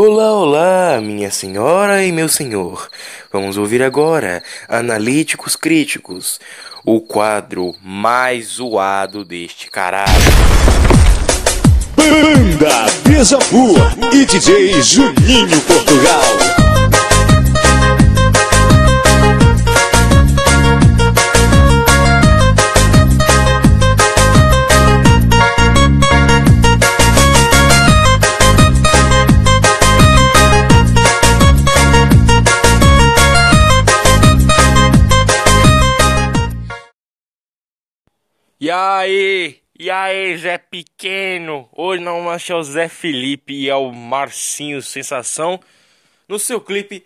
Olá, olá, minha senhora e meu senhor. Vamos ouvir agora Analíticos Críticos, o quadro mais zoado deste caralho. Banda Beija e DJ Juninho Portugal. E aí? E aí, Zé Pequeno? Hoje não vamos achar o Zé Felipe e é o Marcinho Sensação no seu clipe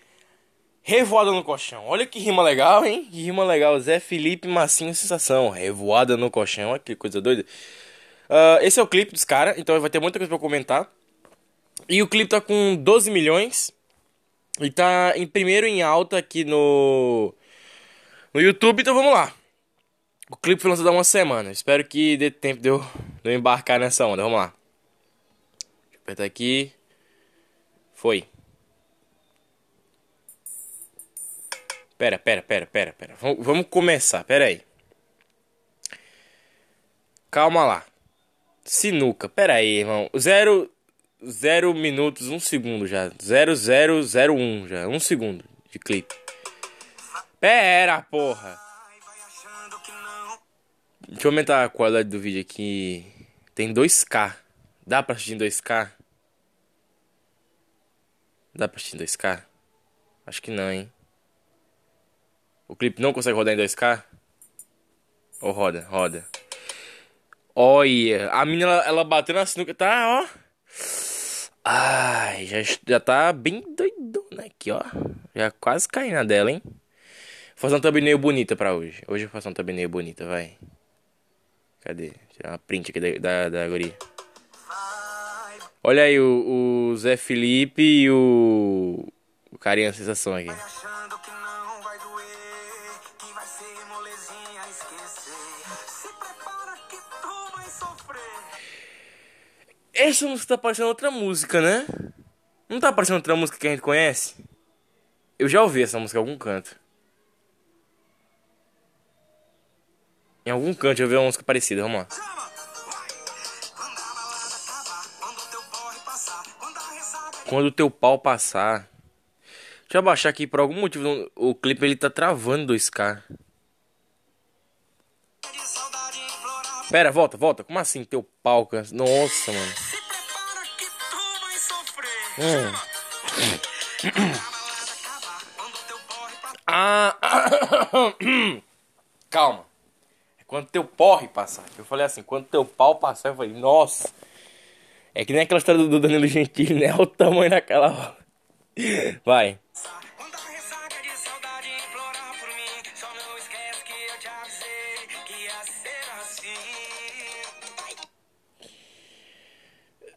Revoada no Colchão. Olha que rima legal, hein? Que rima legal. Zé Felipe Marcinho Sensação. Revoada no Colchão. Olha que coisa doida. Uh, esse é o clipe dos caras, então vai ter muita coisa pra comentar. E o clipe tá com 12 milhões. E tá em primeiro em alta aqui no, no YouTube, então vamos lá. O clipe foi lançado há uma semana. Espero que dê tempo de eu, de eu embarcar nessa onda. Vamos lá. Deixa eu apertar aqui. Foi. Pera, pera, pera, pera, pera. Vamos, vamos começar, pera aí. Calma lá. Sinuca, pera aí, irmão. Zero, zero minutos, um segundo já. Zero, zero, zero, um já. Um segundo de clipe. Pera, porra. Deixa eu aumentar a qualidade do vídeo aqui. Tem 2K. Dá pra assistir em 2K? Dá pra assistir em 2K? Acho que não, hein? O clipe não consegue rodar em 2K? Ou oh, roda, roda. Olha, a menina ela, ela bateu na sinuca, tá, ó. Ai, já, já tá bem doidona aqui, ó. Já quase caindo na dela, hein? Vou fazer uma thumbnail bonita pra hoje. Hoje eu faço uma thumbnail bonita, vai. Cadê? Tirar uma print aqui da, da, da guria. Olha aí o, o Zé Felipe e o. O carinha sensação aqui. Essa música tá parecendo outra música, né? Não tá parecendo outra música que a gente conhece? Eu já ouvi essa música em algum canto. Em algum canto eu vi uma música parecida, vamos lá. Quando o teu pau passar. Deixa eu abaixar aqui por algum motivo. O clipe ele tá travando 2K. Pera, volta, volta. Como assim teu pau? Nossa, mano. Hum. Ah. Calma. Quando teu porre passar. Eu falei assim, quando teu pau passar, eu falei, nossa. É que nem aquela história do Danilo Gentili, né? Olha o tamanho daquela. Vai.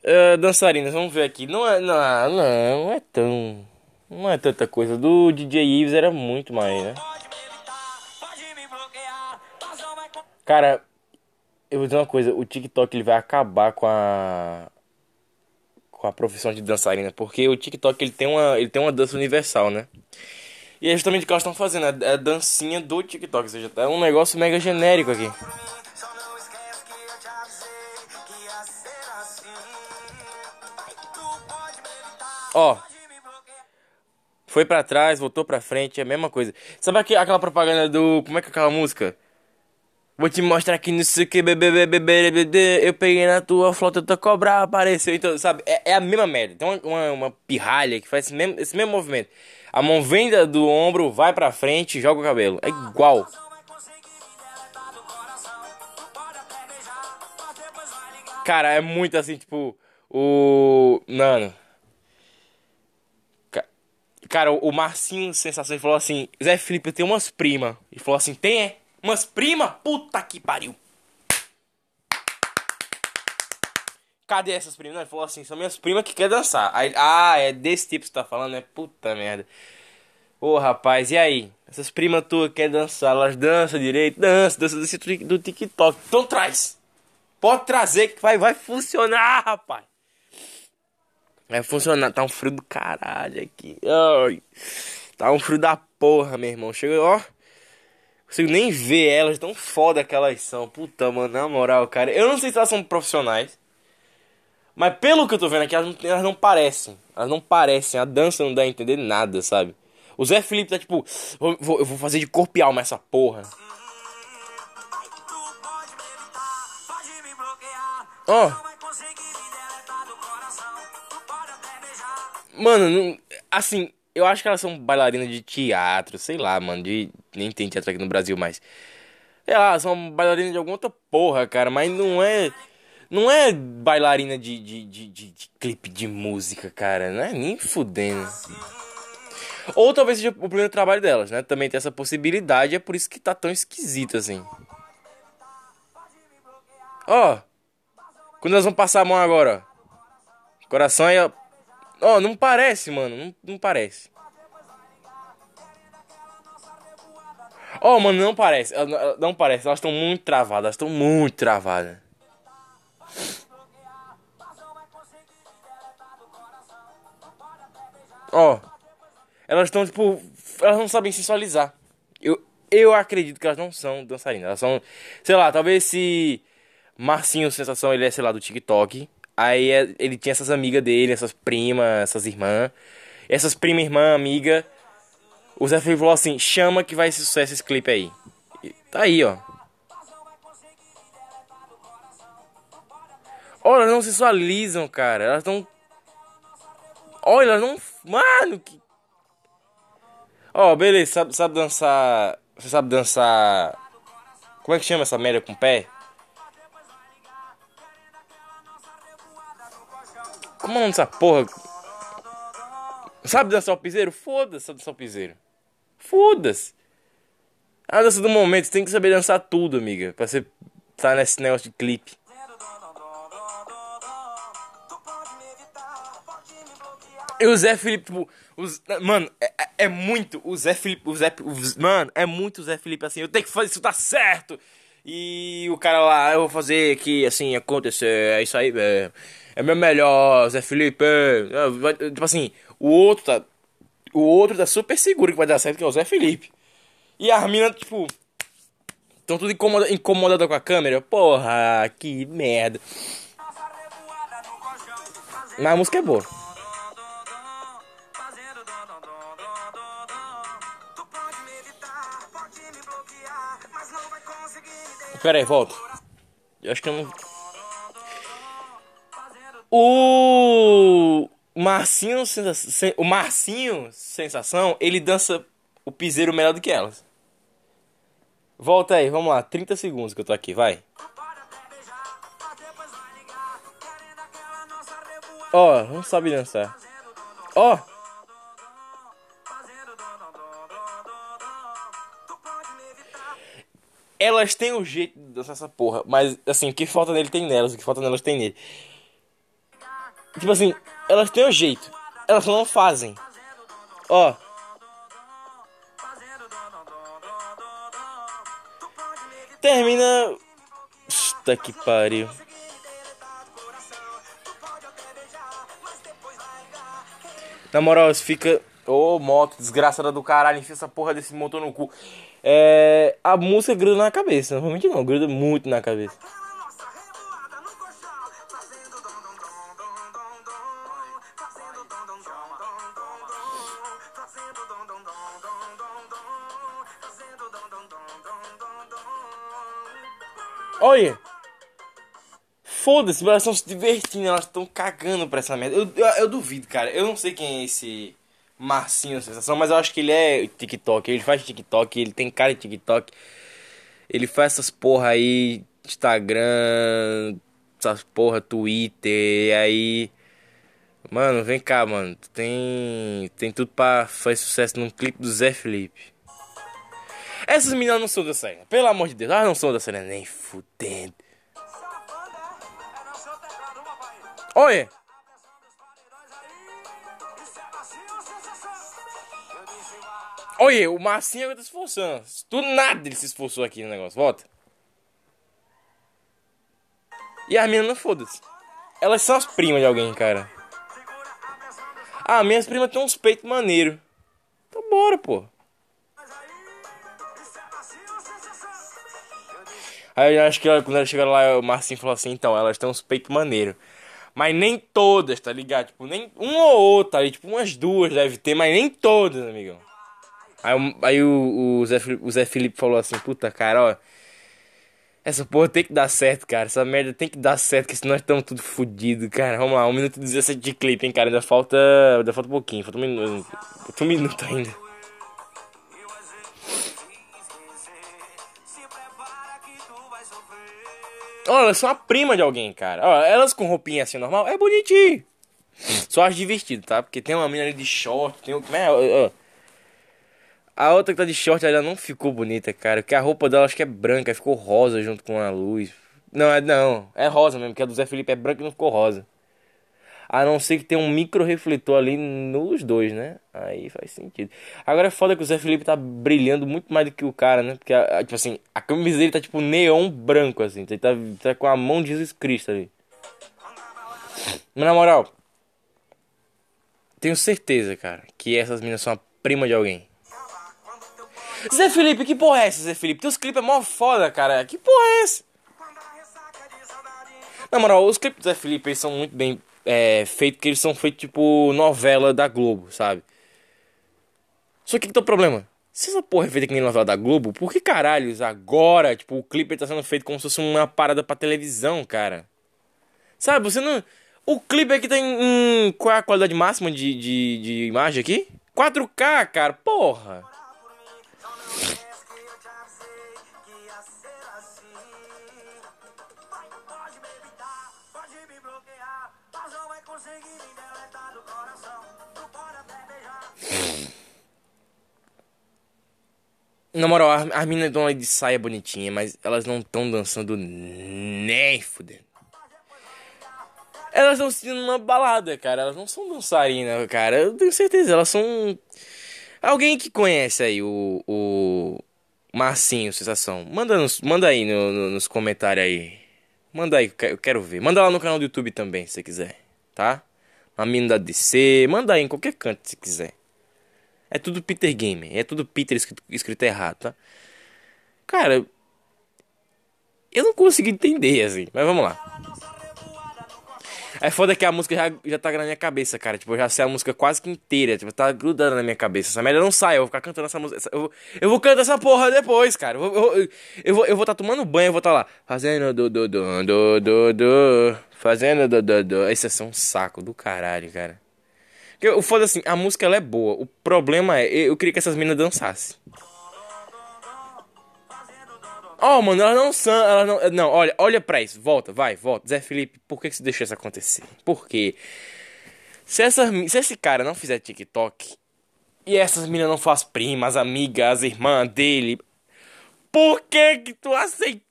Uh, dançarinas, vamos ver aqui. Não é, não, não, não é tão. Não é tanta coisa. Do DJ Ives era muito mais, né? Cara, eu vou dizer uma coisa, o TikTok ele vai acabar com a com a profissão de dançarina, porque o TikTok ele tem uma ele tem uma dança universal, né? E é justamente o que elas estão fazendo, é a dancinha do TikTok, ou seja, é um negócio mega genérico aqui. Ó. Foi para trás, voltou para frente, é a mesma coisa. Sabe aquela propaganda do como é que é aquela música? Vou te mostrar que não sei o que, bebê, bebê, bebê, eu peguei na tua flauta, tua cobra apareceu. Então, sabe, é, é a mesma merda. Tem uma, uma, pirralha que faz esse mesmo, esse mesmo movimento. A mão vem do ombro, vai pra frente, joga o cabelo. É igual. Cara, é muito assim, tipo, o. Mano. Cara, o Marcinho Sensação falou assim: Zé Felipe, eu tenho umas primas. E falou assim: tem é? Umas prima? Puta que pariu. Cadê essas primas? Ele falou assim, são minhas primas que querem dançar. Aí, ah, é desse tipo que você tá falando, né? Puta merda. Ô, rapaz, e aí? Essas primas tuas querem dançar, elas dançam direito, dançam, dançam desse do TikTok. Então traz. Pode trazer que vai, vai funcionar, rapaz. Vai funcionar. Tá um frio do caralho aqui. Ai. Tá um frio da porra, meu irmão. Chega, ó. Consigo nem ver elas, tão foda que elas são. Puta, mano, na moral, cara. Eu não sei se elas são profissionais. Mas pelo que eu tô vendo aqui, elas não, elas não parecem. Elas não parecem. A dança não dá a entender nada, sabe? O Zé Felipe tá tipo, vou- vou- eu vou fazer de corpo e alma essa porra. Ó. Beijar. Mano, não- assim, eu acho que elas são bailarinas de teatro, sei lá, mano, de nem tem teatro aqui no Brasil mais. Sei lá, são bailarinas de alguma outra porra, cara, mas não é não é bailarina de, de, de, de, de clipe de música, cara, não é nem fudendo. Ou talvez seja o primeiro trabalho delas, né? Também tem essa possibilidade, é por isso que tá tão esquisito assim. Ó, quando nós vamos passar a mão agora, ó. Coração aí, ó. Ó, não parece, mano. Não, não parece. Ó, mano, não parece. Não parece. Elas estão muito travadas. Elas estão muito travadas. Ó. Elas estão, tipo. Elas não sabem sensualizar. Eu, eu acredito que elas não são dançarinas. Elas são. Sei lá, talvez se. Marcinho Sensação, ele é, sei lá, do TikTok. Aí é- ele tinha essas amigas dele, essas primas, essas irmãs. Essas prima, irmã, amiga. O Zé Felipe falou assim: chama que vai ser sucesso esse clipe aí. E tá aí, ó. Olha, elas não sensualizam, cara. Elas estão. Olha, elas não. Mano, que. Ó, beleza, sabe, sabe dançar. Você sabe dançar. Como é que chama essa merda com o pé? Como é o nome dessa porra? Sabe dançar o piseiro? Foda-se dançar o piseiro. Foda-se. A dança do momento, tem que saber dançar tudo, amiga. Pra você tá nesse negócio de clipe. E o Zé Felipe, mano, é, é- é muito o Zé Felipe, o Zé, o- mano, é muito o Zé Felipe assim, eu tenho que fazer isso dar certo. E o cara lá, eu vou fazer que assim acontecer, é isso aí, é, é meu melhor, Zé Felipe. é, vai- tipo assim, o outro tá, o outro tá super seguro que vai dar certo, que é o Zé Felipe. E as minas, tipo, estão tudo incomoda, incomodadas com a câmera. Porra, que merda. Mas a música é boa. Pera aí, volta. Eu acho que eu não. O Marcinho, o Marcinho Sensação, ele dança o piseiro melhor do que elas. Volta aí, vamos lá, 30 segundos que eu tô aqui, vai. Ó, não sabe dançar. Ó, Fazendo elas têm o jeito de dançar essa porra, mas assim, o que falta nele tem nelas, o que falta nelas tem nele. Tipo assim, elas têm o jeito, elas não fazem. Ó, termina. Puta que pariu. Na moral, fica. Ô, moto, desgraçada do caralho, enfia essa porra desse motor no cu. É. A música gruda na cabeça, realmente não, gruda muito na cabeça. Olha! Foda-se, elas estão se divertindo, elas estão cagando pra essa merda. Eu, eu, eu duvido, cara. Eu não sei quem é esse Marcinho Sensação, mas eu acho que ele é TikTok. Ele faz TikTok, ele tem cara de TikTok. Ele faz essas porra aí, Instagram, essas porra, Twitter, e aí. Mano, vem cá, mano. Tem. Tem tudo pra fazer sucesso num clipe do Zé Felipe. Essas meninas não são dançarinas, pelo amor de Deus, elas não são dançarinas, nem fudendo. Olha! Olha, o Marcinho agora tá se esforçando. Do nada ele se esforçou aqui no negócio. Volta. E as meninas não foda-se. Elas são as primas de alguém, cara. Ah, minhas primas têm uns peitos maneiros. Então bora, pô. Aí eu acho que ela- quando elas chegaram lá, o Marcinho falou assim, então, elas têm uns peitos maneiros. Mas nem todas, tá ligado? Tipo, nem uma ou outra ali, tipo, umas duas deve ter, mas nem todas, amigão. Aí, o- aí o, o, Zé, o Zé Felipe falou assim, puta, cara, ó. Essa porra tem que dar certo, cara. Essa merda tem que dar certo, porque senão nós estamos tudo fodido, cara. Vamos lá, 1 minuto e 17 de clipe, hein, cara. Ainda falta. Ainda falta um pouquinho, falta um minuto. Falta um minuto ainda. Ó, elas são a prima de alguém, cara. Ó, elas com roupinha assim normal, é bonitinho. Só acho divertido, tá? Porque tem uma mina ali de short, tem um. como é? Ó. A outra que tá de short, ela não ficou bonita, cara. Porque a roupa dela acho que é branca, ficou rosa junto com a luz. Não, é não. É rosa mesmo, porque a do Zé Felipe é branca e não ficou rosa. A não ser que tenha um micro refletor ali nos dois, né? Aí faz sentido. Agora é foda que o Zé Felipe tá brilhando muito mais do que o cara, né? Porque, tipo assim, a camisa dele tá tipo neon branco, assim. Ele tá, tá com a mão de Jesus Cristo ali. Mas na moral, tenho certeza, cara, que essas meninas são a prima de alguém. Zé Felipe, que porra é essa, Zé Felipe? Teus clipes é mó foda, cara. Que porra é essa? Na moral, os clipes do Zé Felipe eles são muito bem é, feitos, porque eles são feitos tipo novela da Globo, sabe? Só que que tá o problema? Se essa porra é feita que nem novela da Globo, por que caralhos agora, tipo, o clipe tá sendo feito como se fosse uma parada pra televisão, cara? Sabe, você não. O clipe aqui tá em. em- Qual é a qualidade máxima de, de, de imagem aqui? 4K, cara, porra! Na moral, as, as meninas estão aí de saia bonitinha, mas elas não estão dançando nem fudendo. Elas estão sentindo uma balada, cara. Elas não são dançarinas, cara. Eu tenho certeza, elas são. Alguém que conhece aí o. o Marcinho, sensação. Manda, nos, manda aí no- no- nos comentários aí. Manda aí, eu quero ver. Manda lá no canal do YouTube também, se você quiser, tá? Uma mina da DC. Manda aí em qualquer canto, se quiser. É tudo Peter Gamer. É tudo Peter escrito, escrito errado, tá? Cara, eu não consegui entender, assim. Mas vamos lá. É foda que a música já, já tá na minha cabeça, cara. Tipo, eu já sei a música quase que inteira. Tipo, tá grudando na minha cabeça. Essa merda não sai. Eu vou ficar cantando essa música. Eu, eu vou cantar essa porra depois, cara. Eu eu, eu, eu vou eu vou tá tomando banho. Eu vou tá lá. Fazendo do do do do do do. Fazendo do do do. Isso é um saco do caralho, cara. Porque o foda assim, a música ela é boa. O problema é, eu queria que essas meninas dançassem. Oh, mano, elas não são. Elas não, não, olha, olha pra isso. Volta, vai, volta. Zé Felipe, por que, que você deixou isso acontecer? Por quê? Se, essas, se esse cara não fizer TikTok e essas meninas não fazem primas, amigas, as irmãs dele, por que que tu aceitou,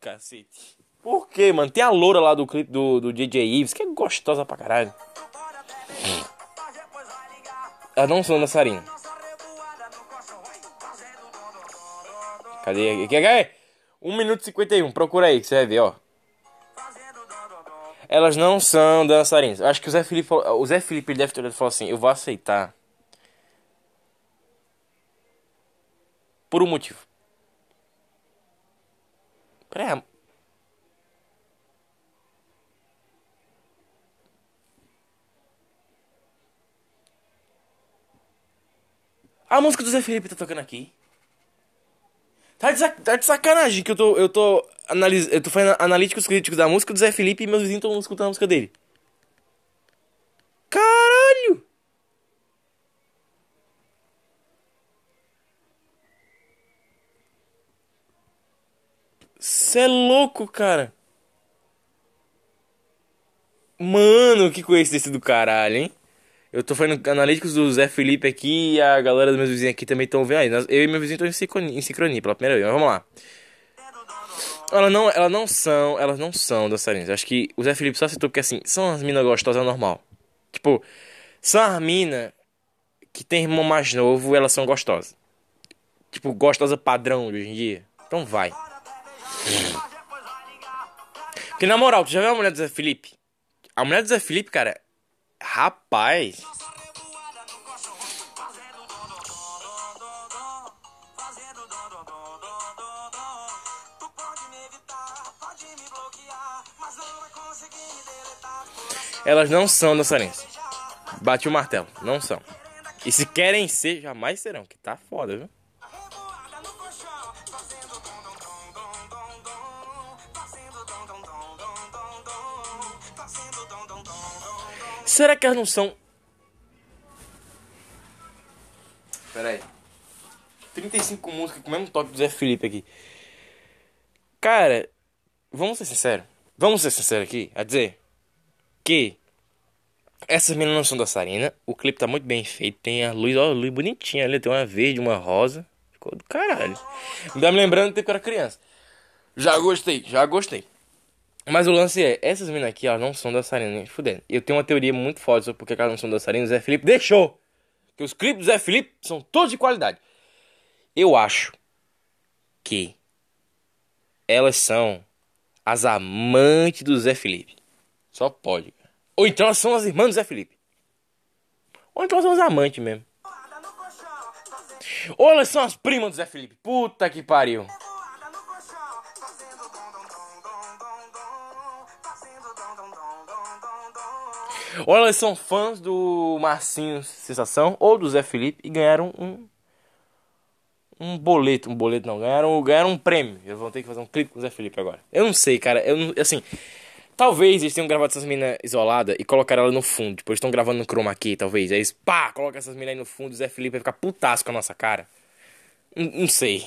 cacete? Por quê, mano? Tem a loura lá do clipe do, do DJ Ives, que é gostosa pra caralho. Tu pode até beijar, Cadê? Cadê? 1 minuto e 51, procura aí que você vai ver, ó. Elas não são dançarinas. Acho que o Zé Felipe, falou- o Zé Felipe deve ter falou assim: Eu vou aceitar. Por um motivo. Peraí. A música do Zé Felipe tá tocando aqui. Tá de, tá de sacanagem que eu tô. Eu tô. Analis, eu tô fazendo analíticos críticos da música do Zé Felipe e meus vizinhos estão escutando a música dele. Caralho! Cê é louco, cara. Mano, que coincidência do caralho, hein? Eu tô fazendo analíticos do Zé Felipe aqui e a galera dos meus vizinhos aqui também estão vendo aí. Nós- Eu e meu vizinho estão em sincronia, em sincronia pela primeira vez, mas vamos lá. Elas não, elas não são, elas não são dançarinas. Acho que o Zé Felipe só citou porque assim, são as minas gostosas normal. Tipo, são as minas que tem irmão mais novo, elas são gostosas. Tipo, gostosa padrão de hoje em dia. Então vai. Porque na moral, tu já viu a mulher do Zé Felipe? A mulher do Zé Felipe, cara. Rapaz. Elas não são dançarinas. Bate o martelo. Não são. E se querem ser, jamais serão. Que tá foda, viu? Será que elas não são. Pera aí. 35 músicas com o mesmo toque do Zé Felipe aqui. Cara, vamos ser sinceros. Vamos ser sinceros aqui. A dizer que essas meninas não são dançarinas. O clipe tá muito bem feito. Tem a luz, ó, a luz bonitinha ali. Tem uma verde, uma rosa. Ficou do caralho. Me dá me lembrando do tempo que eu era criança. Já gostei, já gostei. Mas o lance é, essas meninas aqui, elas não são dançarinas, nem fudendo. Eu tenho uma teoria muito forte sobre porque elas não são dançarinas. O Zé Felipe deixou. Que os clipes do Zé Felipe são todos de qualidade. Eu acho que elas são as amantes do Zé Felipe. Só pode. Ou então elas são as irmãs do Zé Felipe. Ou então elas são as amantes mesmo. Ou elas são as primas do Zé Felipe. Puta que pariu. Ou elas são fãs do Marcinho Sensação ou do Zé Felipe e ganharam um. Um boleto, um boleto não, ganharam, ganharam um prêmio. Eles vão ter que fazer um clipe com o Zé Felipe agora. Eu não sei, cara. Eu não, assim, talvez eles tenham gravado essas minas isoladas e colocaram ela no fundo. Eles estão gravando no chroma key, talvez. Aí eles, pá, coloca essas minas aí no fundo. O Zé Felipe vai ficar putaço com a nossa cara. Não sei.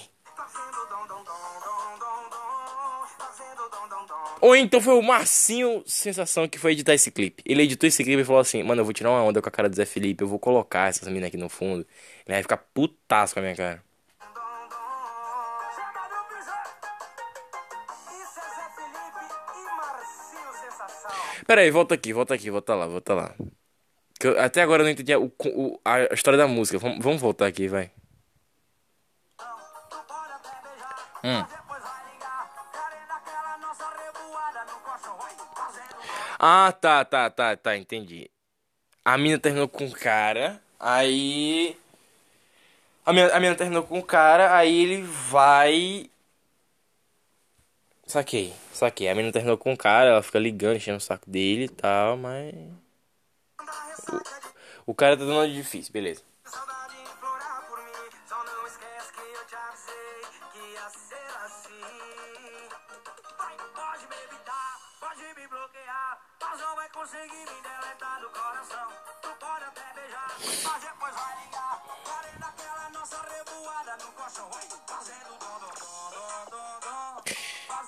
Ou então foi o Marcinho Sensação que foi editar esse clipe. Ele editou esse clipe e falou assim: Mano, eu vou tirar uma onda com a cara do Zé Felipe, eu vou colocar essas minas aqui no fundo. Ele vai ficar putaço com a minha cara. Pera aí, volta aqui, volta aqui, volta lá, volta lá. Eu- até agora eu não entendi a, o- o- a história da música. Vamos, vamos voltar aqui, vai. Hum. Ah, tá, tá, tá, tá, entendi. A mina terminou com o cara, aí. A mina, a mina terminou com o cara, aí ele vai. Saquei, saquei. A mina terminou com o cara, ela fica ligando, enchendo o saco dele e tal, mas. de O cara tá dando de difícil, beleza.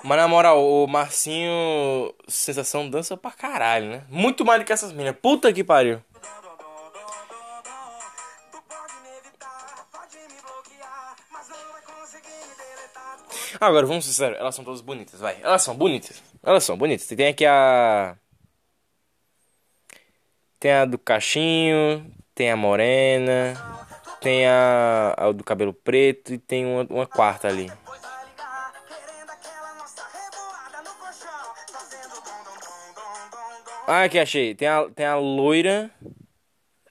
Mas na moral, o Marcinho Sensação dança pra caralho, né? Muito mais do que essas minas. Puta que pariu. Agora, vamos ser sérios, elas são todas bonitas, vai. Elas são bonitas. Elas são bonitas. Tem aqui a. Tem a do cachinho, tem a morena, tem a, a do cabelo preto e tem uma, uma quarta ali. Ah, aqui achei. Tem a, tem a loira.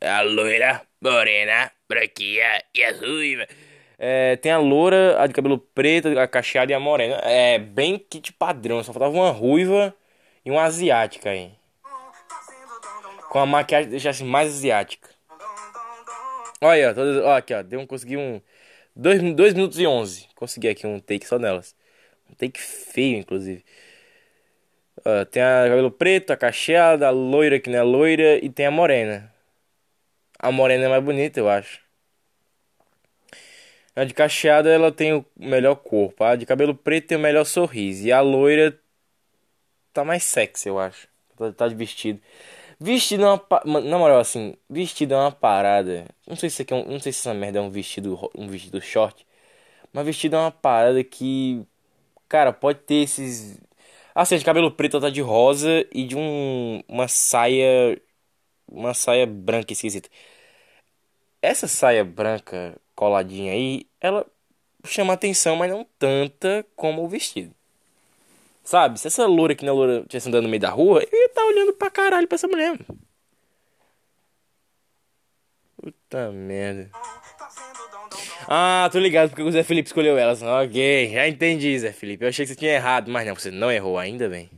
A loira, morena, branquinha e a ruiva. É, tem a loura, a de cabelo preto, a cacheada e a morena. É bem kit padrão, só faltava uma ruiva e uma asiática aí. Com a maquiagem deixasse mais asiática. Olha, todas, ó, aqui, ó, deu um, consegui um 2 minutos e 11. Consegui aqui um take só nelas. Um take feio, inclusive. Tem a cabelo preto, a cacheada, a loira que não é loira e tem a morena. A morena é mais bonita, eu acho. A de cacheada ela tem o melhor corpo. A de cabelo preto tem o melhor sorriso. E a loira tá mais sexy, eu acho. Tá, tá de vestido. Vestido é uma. Na moral, assim, vestido é uma parada. Não sei se aqui é um, não sei se essa merda é um vestido, um vestido short. Mas vestido é uma parada que. Cara, pode ter esses. Assim, de cabelo preto tá de rosa e de um. Uma saia. Uma saia branca esquisita. essa saia branca coladinha aí, ela chama atenção, mas não tanta como o vestido. Sabe? Se essa loura aqui na loura estivesse andando no meio da rua, eu ia estar olhando pra caralho pra essa mulher. Puta merda. Ah, tô ligado porque o Zé Felipe escolheu elas. Ok, já entendi, Zé Felipe. Eu achei que você tinha errado, mas não, você não errou, ainda bem.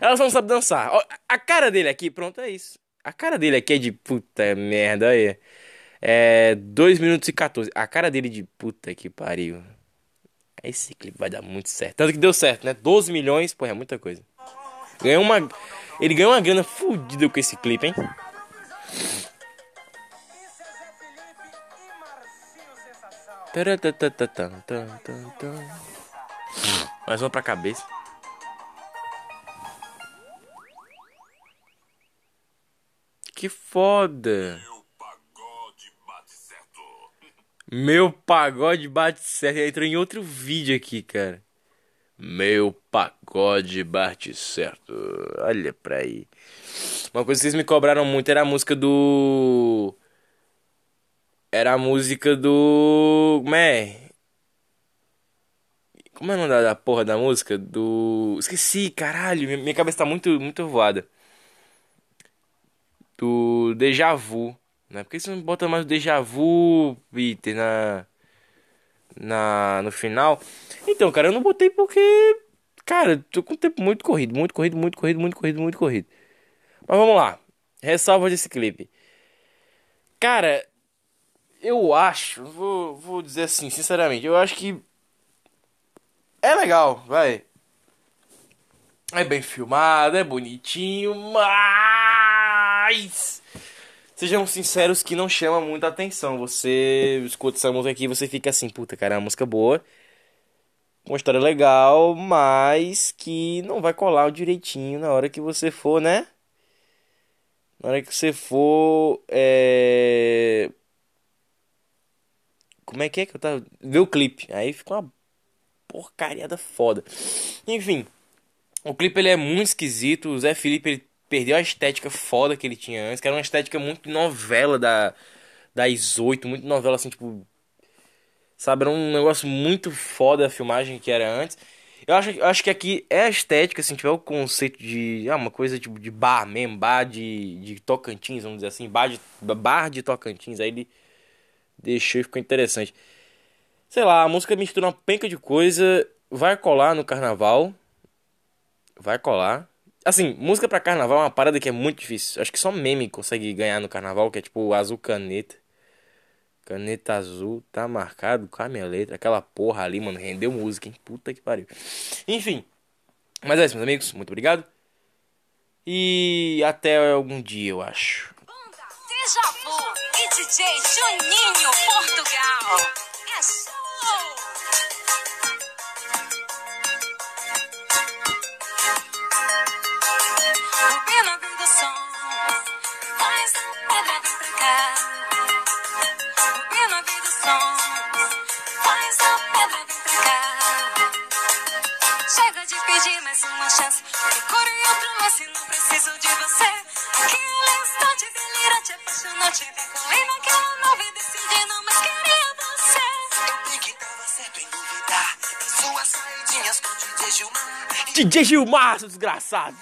Elas não sabem dançar. A cara dele aqui, pronto, é isso. A cara dele aqui é de puta merda, aí. É 2 minutos e 14. A cara dele de puta que pariu. Esse clipe vai dar muito certo. Tanto que deu certo, né? 12 milhões, pô, é muita coisa. Ganhou uma. Ele ganhou uma grana fodida com esse clipe, hein? Mais uma pra cabeça. Que foda! Meu pagode bate certo. Entrou em outro vídeo aqui, cara. Meu pagode bate certo. Olha pra aí. Uma coisa que vocês me cobraram muito era a música do. Era a música do. Como é? Como é o nome da, da porra da música? Do. Esqueci, caralho. Minha, minha cabeça tá muito, muito voada. Do Deja Vu. Né? Você não bota mais o Deja Vu, Peter, na. Na, no final? Então, cara, eu não botei porque. Cara, tô com tempo muito corrido, muito corrido, muito corrido, muito corrido, muito corrido. Mas vamos lá. Ressalva desse clipe. Cara, eu acho, vou, vou dizer assim, sinceramente, eu acho que é legal, vai. É bem filmado, é bonitinho, mas sejam sinceros que não chama muita atenção. Você escuta essa música aqui e você fica assim, puta, cara, é uma música boa. Uma história legal, mas que não vai colar direitinho na hora que você for, né? Na hora que você for. É... Como é que é que eu tava. Ver o clipe. Aí fica uma porcariada foda. Enfim. O clipe ele é muito esquisito. O Zé Felipe ele perdeu a estética foda que ele tinha antes. Que era uma estética muito novela da. Das oito. Muito novela assim, tipo. Sabe? Era um negócio muito foda a filmagem que era antes. Eu acho, eu acho que aqui é a estética, assim, tiver o conceito de. Ah, uma coisa tipo de bar mesmo, bar de, de Tocantins, vamos dizer assim, bar de, bar de Tocantins. Aí ele deixou e ficou interessante. Sei lá, a música mistura uma penca de coisa, vai colar no carnaval. Vai colar. Assim, música pra carnaval é uma parada que é muito difícil. Acho que só meme consegue ganhar no carnaval, que é tipo azul caneta. Caneta azul, tá marcado com a minha letra. Aquela porra ali, mano, rendeu música, hein? Puta que pariu. Enfim. Mas é isso, meus amigos. Muito obrigado. E até algum dia, eu acho. Deja Vu e DJ Juninho Portugal. De mais uma chance. Procure outro lance, não preciso de você. Aquele instante delirante, apaixonante. Vinculei naquela nave, decidi não mais queria você. Eu bem que tava certo em duvidar das suas saidinhas com DJ Gilmar. DJ Gilmar, seu desgraçado.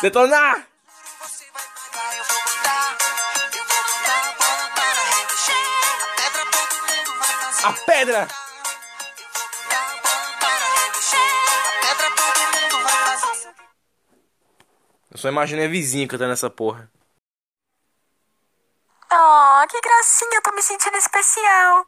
Detonar! Você vai pagar, eu vou botar. Eu vou botar a bola para remexer. A pedra todo mundo vai fazer. A pedra! Só imaginei a vizinha cantando essa porra. Oh, que gracinha, eu tô me sentindo especial.